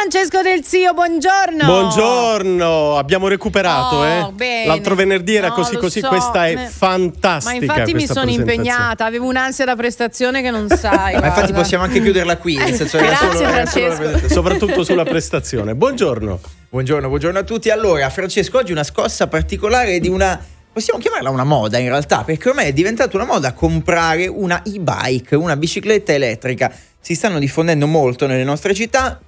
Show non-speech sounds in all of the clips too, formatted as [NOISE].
Francesco Del Zio, buongiorno. Buongiorno, abbiamo recuperato, Oh, eh? L'altro venerdì era No, così così, so, questa è me- fantastica. Ma infatti mi sono impegnata, avevo un'ansia da prestazione che non sai. [LAUGHS] Ma infatti possiamo anche chiuderla qui, nel senso Grazie, solo- Francesco. Soprattutto sulla prestazione. Buongiorno. Buongiorno, buongiorno a tutti. Allora, Francesco, oggi una scossa particolare di una possiamo chiamarla una moda in realtà, perché ormai è diventata una moda comprare una e-bike, una bicicletta elettrica. Si stanno diffondendo molto nelle nostre città.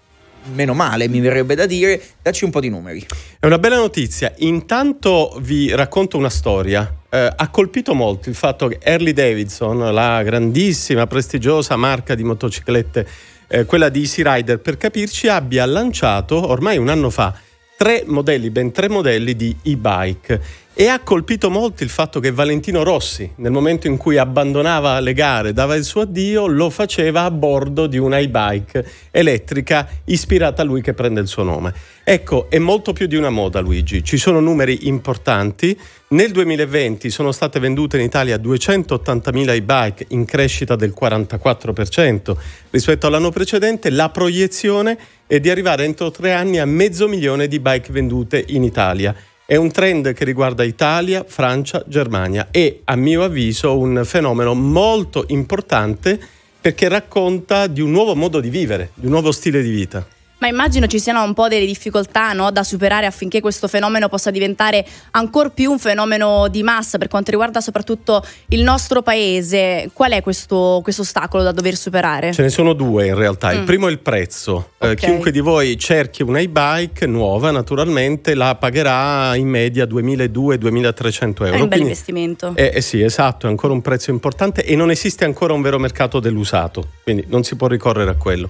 Meno male, mi verrebbe da dire, dacci un po' di numeri. È una bella notizia. Intanto vi racconto una storia. Eh, ha colpito molto il fatto che Harley Davidson, la grandissima, prestigiosa marca di motociclette, eh, quella di Easy Rider, per capirci, abbia lanciato ormai un anno fa tre modelli, ben tre modelli di e-bike. E ha colpito molto il fatto che Valentino Rossi, nel momento in cui abbandonava le gare, dava il suo addio, lo faceva a bordo di una e-bike elettrica ispirata a lui che prende il suo nome. Ecco, è molto più di una moda, Luigi. Ci sono numeri importanti. Nel 2020 sono state vendute in Italia 280.000 e-bike in crescita del 44% rispetto all'anno precedente. La proiezione è di arrivare entro tre anni a mezzo milione di bike vendute in Italia. È un trend che riguarda Italia, Francia, Germania e a mio avviso un fenomeno molto importante perché racconta di un nuovo modo di vivere, di un nuovo stile di vita. Ma immagino ci siano un po' delle difficoltà no, da superare affinché questo fenomeno possa diventare ancora più un fenomeno di massa per quanto riguarda soprattutto il nostro paese. Qual è questo, questo ostacolo da dover superare? Ce ne sono due in realtà. Il Mm. primo è il prezzo. Eh, Ok. chiunque di voi cerchi una e-bike nuova, naturalmente la pagherà in media 2.200-2.300 euro. è un bel Quindi- investimento. Eh, eh sì, esatto, è ancora un prezzo importante e non esiste ancora un vero mercato dell'usato, quindi non si può ricorrere a quello.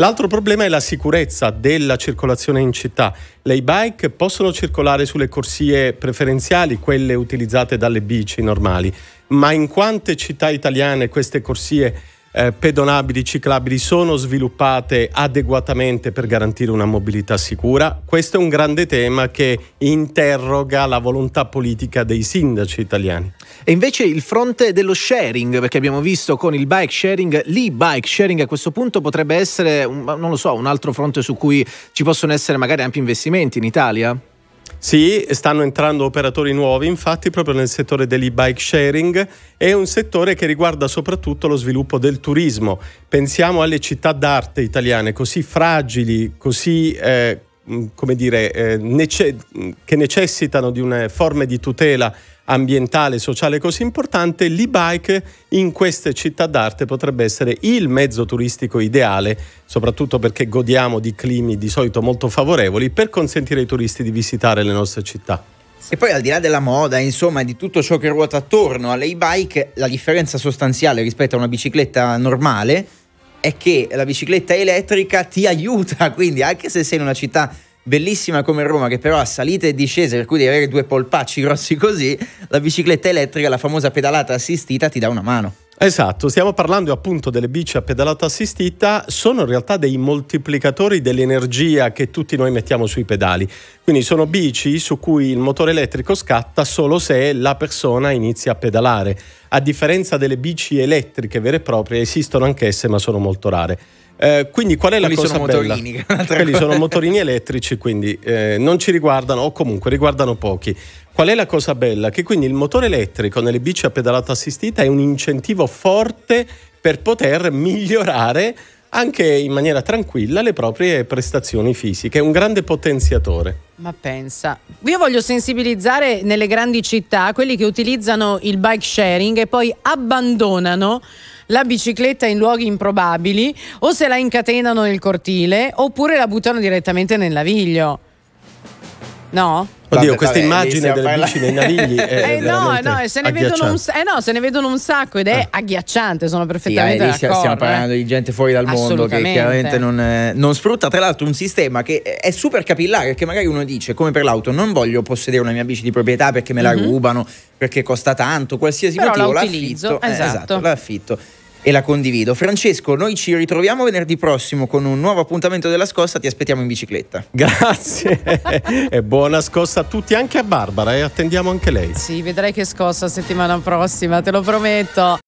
L'altro problema è la sicurezza della circolazione in città. Le e-bike possono circolare sulle corsie preferenziali, quelle utilizzate dalle bici normali, ma in quante città italiane queste corsie eh, pedonabili, ciclabili sono sviluppate adeguatamente per garantire una mobilità sicura? Questo è un grande tema che interroga la volontà politica dei sindaci italiani. E invece il fronte dello sharing, perché abbiamo visto con il bike sharing, l'e-bike sharing a questo punto potrebbe essere, un- non lo so, un altro fronte su cui ci possono essere magari ampi investimenti in Italia? Sì, stanno entrando operatori nuovi, infatti, proprio nel settore dell'e-bike sharing. È un settore che riguarda soprattutto lo sviluppo del turismo. Pensiamo alle città d'arte italiane così fragili, così, eh, come dire, eh, nece- che necessitano di una forme di tutela ambientale, sociale così importante, l'e-bike in queste città d'arte potrebbe essere il mezzo turistico ideale, soprattutto perché godiamo di climi di solito molto favorevoli, per consentire ai turisti di visitare le nostre città. E poi al di là della moda, insomma, di tutto ciò che ruota attorno alle e-bike, la differenza sostanziale rispetto a una bicicletta normale è che la bicicletta elettrica ti aiuta, [LAUGHS] quindi anche se sei in una città bellissima come Roma che però ha salite e discese per cui devi avere due polpacci grossi così, la bicicletta elettrica, la famosa pedalata assistita ti dà una mano. Esatto, stiamo parlando appunto delle bici a pedalata assistita, sono in realtà dei moltiplicatori dell'energia che tutti noi mettiamo sui pedali. Quindi sono bici su cui il motore elettrico scatta solo se la persona inizia a pedalare. A differenza delle bici elettriche vere e proprie, esistono anch'esse, ma sono molto rare. Eh, quindi qual è la Quelli cosa sono bella? motorini, Quelli sono motorini elettrici, quindi eh, non ci riguardano o comunque riguardano pochi. Qual è la cosa bella? Che quindi il motore elettrico nelle bici a pedalata assistita è un incentivo forte per poter migliorare anche in maniera tranquilla le proprie prestazioni fisiche, è un grande potenziatore. Ma pensa, io voglio sensibilizzare nelle grandi città quelli che utilizzano il bike sharing e poi abbandonano la bicicletta in luoghi improbabili o se la incatenano nel cortile oppure la buttano direttamente nel naviglio. No? Oddio, Vabbè, questa vabbè, immagine delle bici nei navigli [LAUGHS] è Eh, no, no, se ne, vedono un, eh no, se ne vedono un sacco ed è agghiacciante, sono Sì, eh, perfettamente lì stiamo, stiamo d'accordo. parlando eh. di gente fuori dal mondo che chiaramente non, eh, non sfrutta. Tra l'altro, un sistema che è super capillare. Perché magari uno dice, come per l'auto, non voglio possedere una mia bici di proprietà perché me la Mhm. rubano, perché costa tanto, qualsiasi Però motivo, la l'affitto. utilizzo, eh, esatto. l'affitto e la condivido. Francesco, noi ci ritroviamo venerdì prossimo con un nuovo appuntamento della scossa. Ti aspettiamo in bicicletta. [LAUGHS] Grazie e buona scossa a tutti, anche a Barbara e attendiamo anche lei. Sì, vedrai che scossa settimana prossima, te lo prometto.